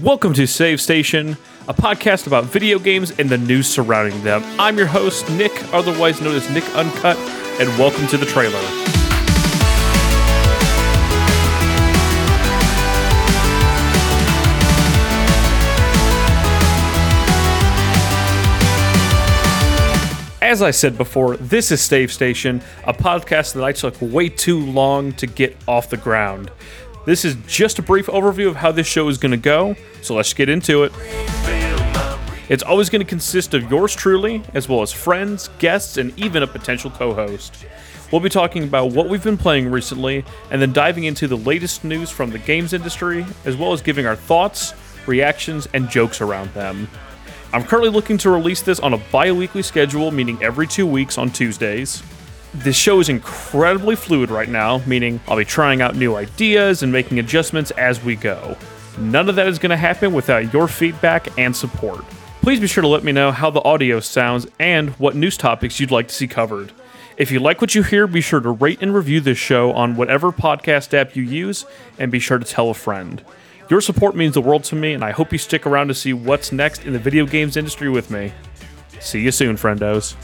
Welcome to Save Station, a podcast about video games and the news surrounding them. I'm your host, Nik, otherwise known as Nik Uncut, and welcome to the trailer. As I said before, this is Save Station, a podcast that I took way too long to get off the ground. This is just a brief overview of how this show is going to go, so let's get into it. It's always going to consist of yours truly, as well as friends, guests, and even a potential co host. We'll be talking about what we've been playing recently, and then diving into the latest news from the games industry, as well as giving our thoughts, reactions, and jokes around them. I'm currently looking to release this on a bi weekly schedule, meaning every two weeks on Tuesdays. This show is incredibly fluid right now, meaning I'll be trying out new ideas and making adjustments as we go. None of that is going to happen without your feedback and support. Please be sure to let me know how the audio sounds and what news topics you'd like to see covered. If you like what you hear, be sure to rate and review this show on whatever podcast app you use, and be sure to tell a friend. Your support means the world to me, and I hope you stick around to see what's next in the video games industry with me. See you soon, friendos.